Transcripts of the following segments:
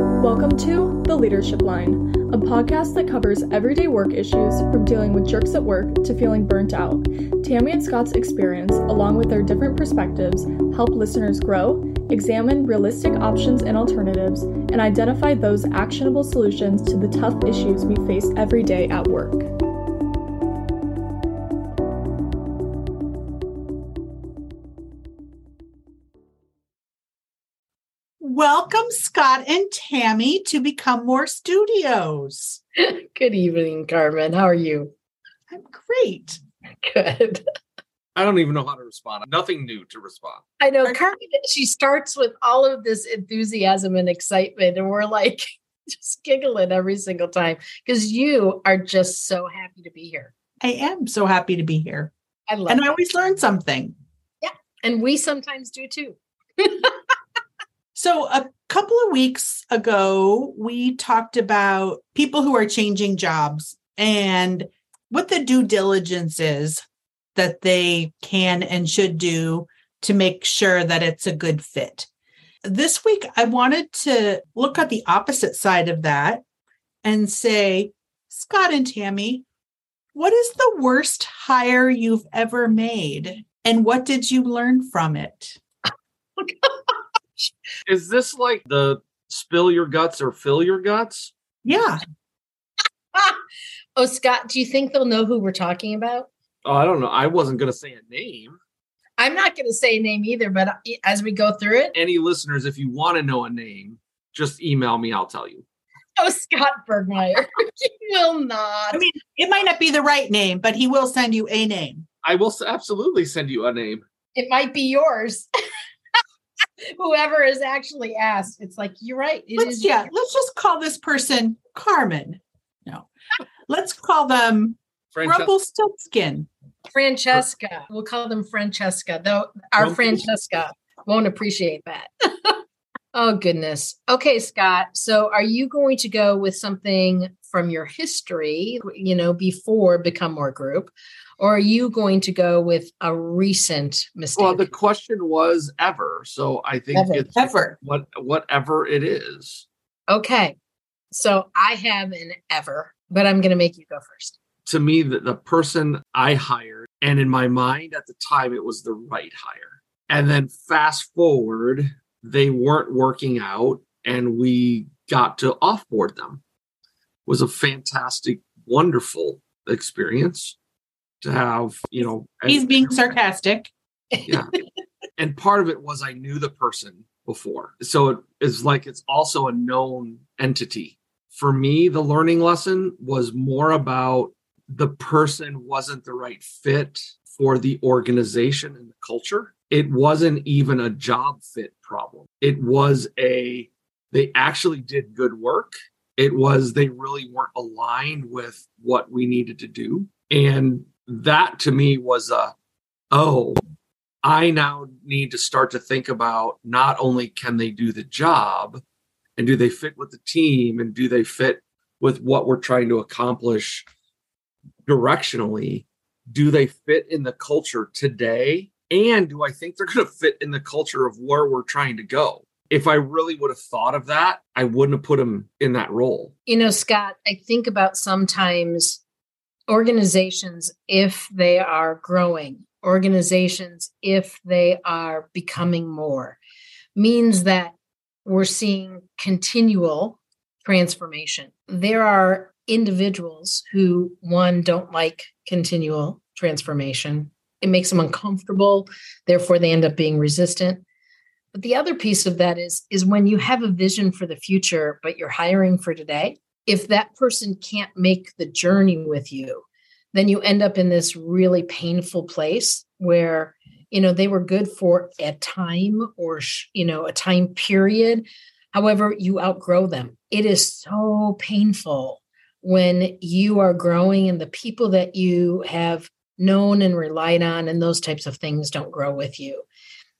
Welcome to The Leadership Line, a podcast that covers everyday work issues from dealing with jerks at work to feeling burnt out. Tammy and Scott's experience, along with their different perspectives, help listeners grow, examine realistic options and alternatives, and identify those actionable solutions to the tough issues we face every day at work. Welcome, Scott and Tammy, to Become More Studios. Good evening, Karman. How are you? I'm great. Good. I don't even know how to respond. Nothing new to respond. I know Karman, she starts with all of this enthusiasm and excitement, and we're like just giggling every single time because you are just so happy to be here. I am so happy to be here. I love and it. I always learn something. Yeah. And we sometimes do too. So, a couple of weeks ago, we talked about people who are changing jobs and what the due diligence is that they can and should do to make sure that it's a good fit. This week, I wanted to look at the opposite side of that and say, Scott and Tammy, what is the worst hire you've ever made? And what did you learn from it? Oh, Is this like the spill your guts or fill your guts? Yeah. oh, Scott, do you think they'll know who we're talking about? Oh, I don't know. I wasn't going to say a name. I'm not going to say a name either, but as we go through it, Any listeners, if you want to know a name, just email me. I'll tell you. oh, Scott Burgmeyer, he will not. I mean, it might not be the right name, but he will send you a name. I will absolutely send you a name. it might be yours. Whoever is actually asked, it's like you're right. It Let's is yeah, yours. let's just call this person Karman. No. Let's call them Francesca, Rumpelstiltskin. Francesca. We'll call them Francesca, though our Rumpelstiltskin. Francesca won't appreciate that. oh goodness. Okay, Scott. So are you going to go with something from your history, you know, before Become More Group, or are you going to go with a recent mistake? well, the question was ever. So I think Ever. it's Ever. what whatever it is. okay. So I have an ever, but I'm going to make you go first. To me, the, the person I hired, and in my mind at the time, it was the right hire. And then fast forward, they weren't working out, and we got to offboard them. Was a fantastic, wonderful experience to have. You know, He's being sarcastic. yeah. and part of it was I knew the person before. So it is like it's also a known entity. For me, the learning lesson was more about the person wasn't the right fit for the organization and the culture. It wasn't even a job fit problem. It was a, they actually did good work. It was they really weren't aligned with what we needed to do. And that to me was a, oh, I now need to start to think about not only can they do the job and do they fit with the team and do they fit with what we're trying to accomplish directionally, do they fit in the culture today? And do I think they're going to fit in the culture of where we're trying to go? If I really would have thought of that, I wouldn't have put him in that role. You know, Scott, I think about sometimes organizations, if they are growing, organizations, if they are becoming more, means that we're seeing continual transformation. There are individuals who, one, don't like continual transformation. It makes them uncomfortable. Therefore, they end up being resistant. But the other piece of that is, is when you have a vision for the future, but you're hiring for today, if that person can't make the journey with you, then you end up in this really painful place where you know they were good for a time or you know a time period. However you outgrow them. It is so painful when you are growing and the people that you have known and relied on and those types of things don't grow with you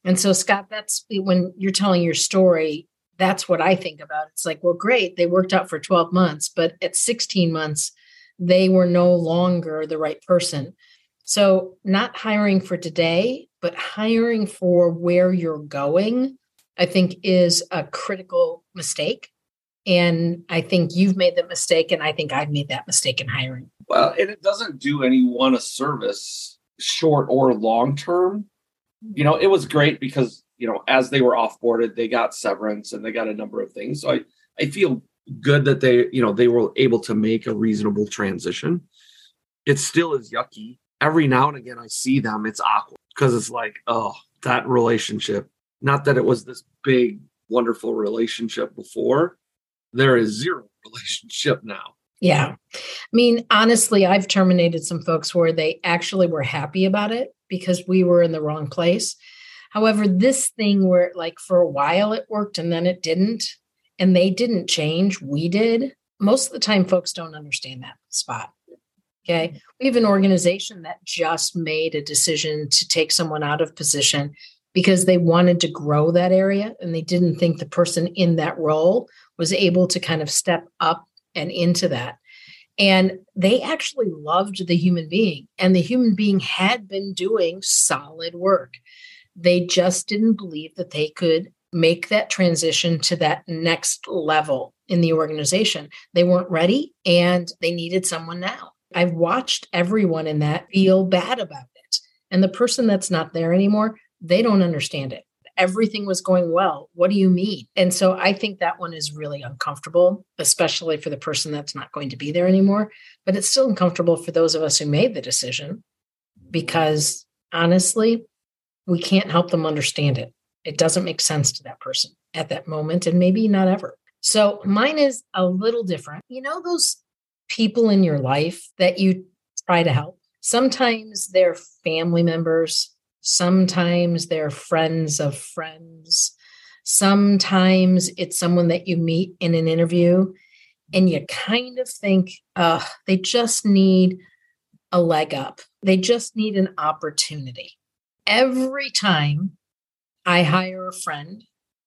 and so scott that's when you're telling your story that's what i think about it's like well great they worked out for 12 months but at 16 months they were no longer the right person so not hiring for today but hiring for where you're going i think is a critical mistake And I think you've made that mistake, and I think I've made that mistake in hiring. Well, and it doesn't do anyone a service, short or long term. You know, it was great because, you know, as they were offboarded, they got severance and they got a number of things. So I, I feel good that they, you know, they were able to make a reasonable transition. It still is yucky. Every now and again I see them, it's awkward because it's like, oh, that relationship. Not that it was this big, wonderful relationship before. There is zero relationship now. Yeah. I mean, honestly, I've terminated some folks where they actually were happy about it because we were in the wrong place. However, this thing where like for a while it worked and then it didn't, and they didn't change, we did. Most of the time, folks don't understand that spot. Okay. Mm-hmm. We have an organization that just made a decision to take someone out of position because they wanted to grow that area and they didn't think the person in that role was able to kind of step up and into that. And they actually loved the human being, and the human being had been doing solid work. They just didn't believe that they could make that transition to that next level in the organization. They weren't ready and they needed someone now. I've watched everyone in that feel bad about it. And the person that's not there anymore, they don't understand it. Everything was going well. What do you mean? And so I think that one is really uncomfortable, especially for the person that's not going to be there anymore. But it's still uncomfortable for those of us who made the decision because honestly, we can't help them understand it. It doesn't make sense to that person at that moment and maybe not ever. So mine is a little different. You know, those people in your life that you try to help? Sometimes they're family members, sometimes they're friends of friends, sometimes it's someone that you meet in an interview and you kind of think, they just need a leg up. They just need an opportunity. Every time I hire a friend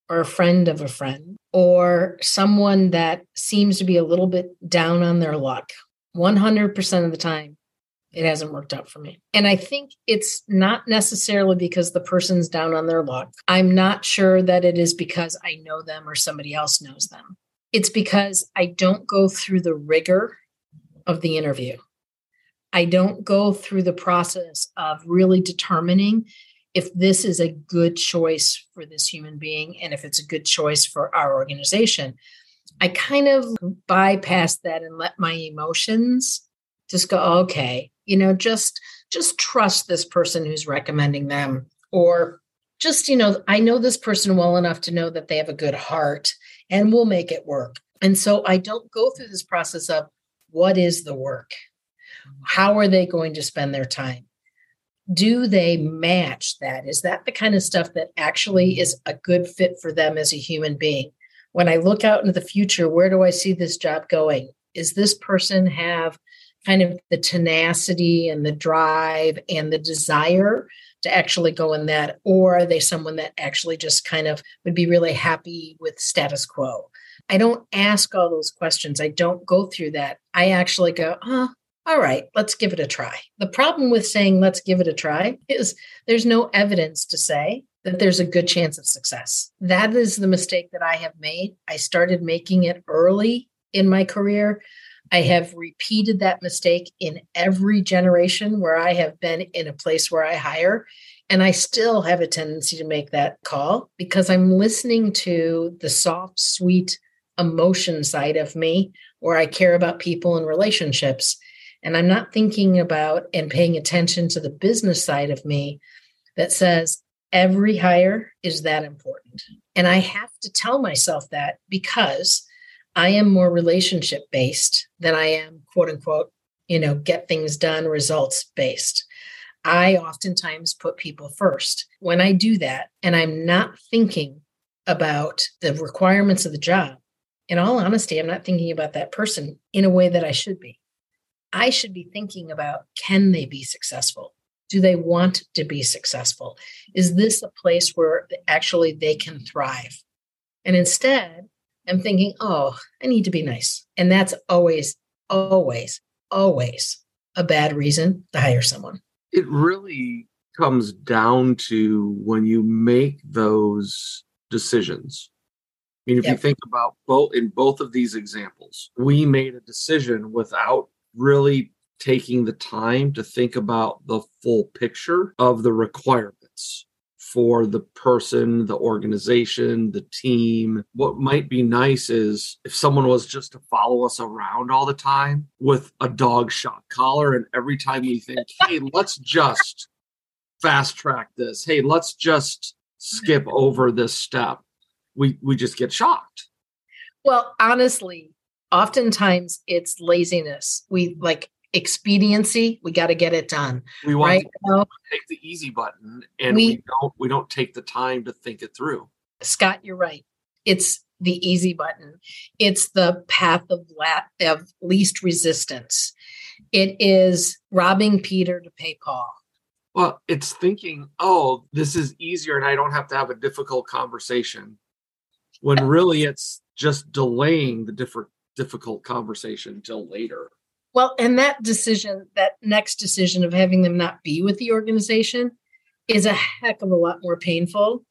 or a friend of a friend or someone that seems to be a little bit down on their luck, 100% of the time, it hasn't worked out for me. And I think it's not necessarily because the person's down on their luck. I'm not sure that it is because I know them or somebody else knows them. It's because I don't go through the rigor of the interview. I don't go through the process of really determining if this is a good choice for this human being and if it's a good choice for our organization. I kind of bypass that and let my emotions just go, okay, you know, just just trust this person who's recommending them or just, you know, I know this person well enough to know that they have a good heart and we'll make it work. And so I don't go through this process of what is the work? How are they going to spend their time? do they match that? Is that the kind of stuff that actually is a good fit for them as a human being? When I look out into the future, where do I see this job going? Is this person have kind of the tenacity and the drive and the desire to actually go in that? Or are they someone that actually just kind of would be really happy with status quo? I don't ask all those questions. I don't go through that. I actually go, all right, let's give it a try. The problem with saying let's give it a try is there's no evidence to say that there's a good chance of success. That is the mistake that I have made. I started making it early in my career. I have repeated that mistake in every generation where I have been in a place where I hire. And I still have a tendency to make that call because I'm listening to the soft, sweet emotion side of me where I care about people and relationships. And I'm not thinking about and paying attention to the business side of me that says every hire is that important. And I have to tell myself that because I am more relationship based than I am, quote unquote, you know, get things done, results based. I oftentimes put people first. When I do that and I'm not thinking about the requirements of the job, in all honesty, I'm not thinking about that person in a way that I should be. I should be thinking about can they be successful? Do they want to be successful? Is this a place where actually they can thrive? And instead, I'm thinking, oh, I need to be nice. And that's always, always, always a bad reason to hire someone. It really comes down to when you make those decisions I mean, if you think about both in both of these examples, we made a decision without really taking the time to think about the full picture of the requirements for the person, the organization, the team. What might be nice is if someone was just to follow us around all the time with a dog shock collar, and every time we think, hey, let's just fast track this, hey, let's just skip mm-hmm. over this step, we we just get shocked. Well, honestly, oftentimes it's laziness. We like expediency. We got to get it done, We want right? to take the easy button and we, We- don't we don't take the time to think it through. Scott, you're right. It's the easy button. It's the path of la- of least resistance. It is robbing Peter to pay Paul. Well, it's thinking, oh, this is easier and I don't have to have a difficult conversation. When really it's just delaying the different difficult conversation until later. Well, and that decision, that next decision of having them not be with the organization is a heck of a lot more painful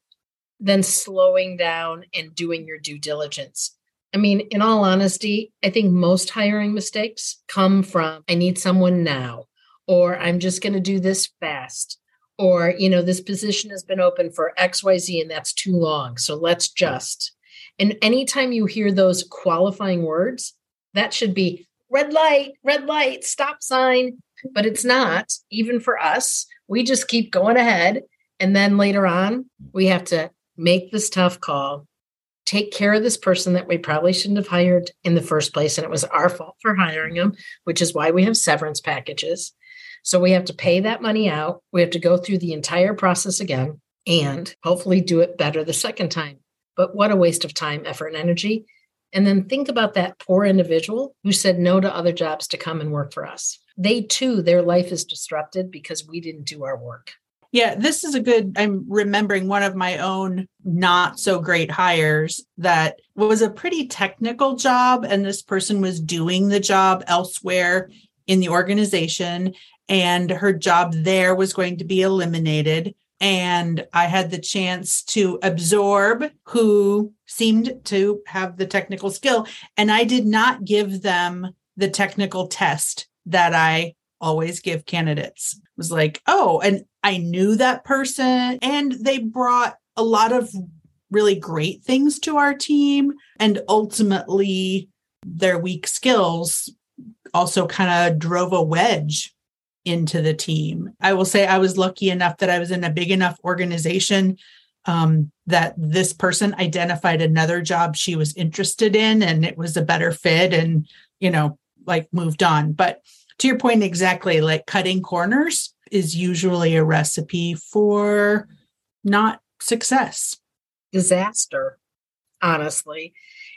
than slowing down and doing your due diligence. I mean, in all honesty, I think most hiring mistakes come from I need someone now, or I'm just going to do this fast, or, you know, this position has been open for XYZ and that's too long. So let's just. And anytime you hear those qualifying words, that should be red light, red light, stop sign. But it's not, even for us. We just keep going ahead. And then later on, we have to make this tough call, take care of this person that we probably shouldn't have hired in the first place. And it was our fault for hiring them, which is why we have severance packages. So we have to pay that money out. We have to go through the entire process again and hopefully do it better the second time. But what a waste of time, effort, and energy. And then think about that poor individual who said no to other jobs to come and work for us. They too, their life is disrupted because we didn't do our work. Yeah, this is a good. I'm remembering one of my own not so great hires that was a pretty technical job, and this person was doing the job elsewhere in the organization, and her job there was going to be eliminated. And I had the chance to absorb who seemed to have the technical skill, and I did not give them the technical test that I always give candidates. It was like, oh, and I knew that person and they brought a lot of really great things to our team and ultimately their weak skills also kind of drove a wedge into the team. I will say I was lucky enough that I was in a big enough organization um, that this person identified another job she was interested in and it was a better fit and, you know, like moved on. But to your point, exactly like cutting corners is usually a recipe for not success. Disaster, honestly.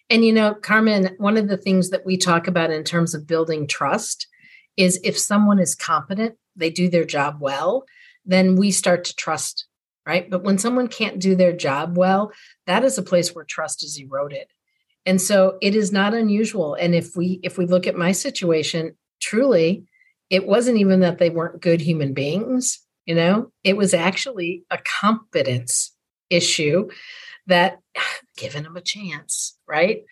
And you know, Karman, one of the things that we talk about in terms of building trust is if someone is competent, they do their job well, then we start to trust, right? But when someone can't do their job well, that is a place where trust is eroded. And so it is not unusual. And if we if we look at my situation, truly, it wasn't even that they weren't good human beings, you know, it was actually a competence issue that given them a chance, right?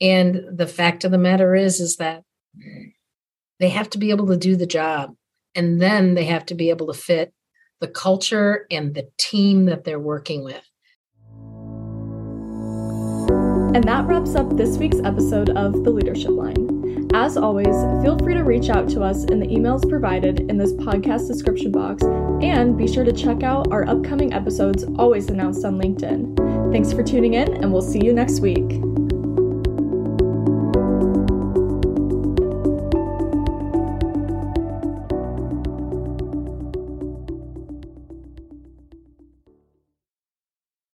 And the fact of the matter is, is that hmm, they have to be able to do the job. And then they have to be able to fit the culture and the team that they're working with. And that wraps up this week's episode of The Leadership Line. As always, feel free to reach out to us in the emails provided in this podcast description box, and be sure to check out our upcoming episodes always announced on LinkedIn. Thanks for tuning in, and we'll see you next week.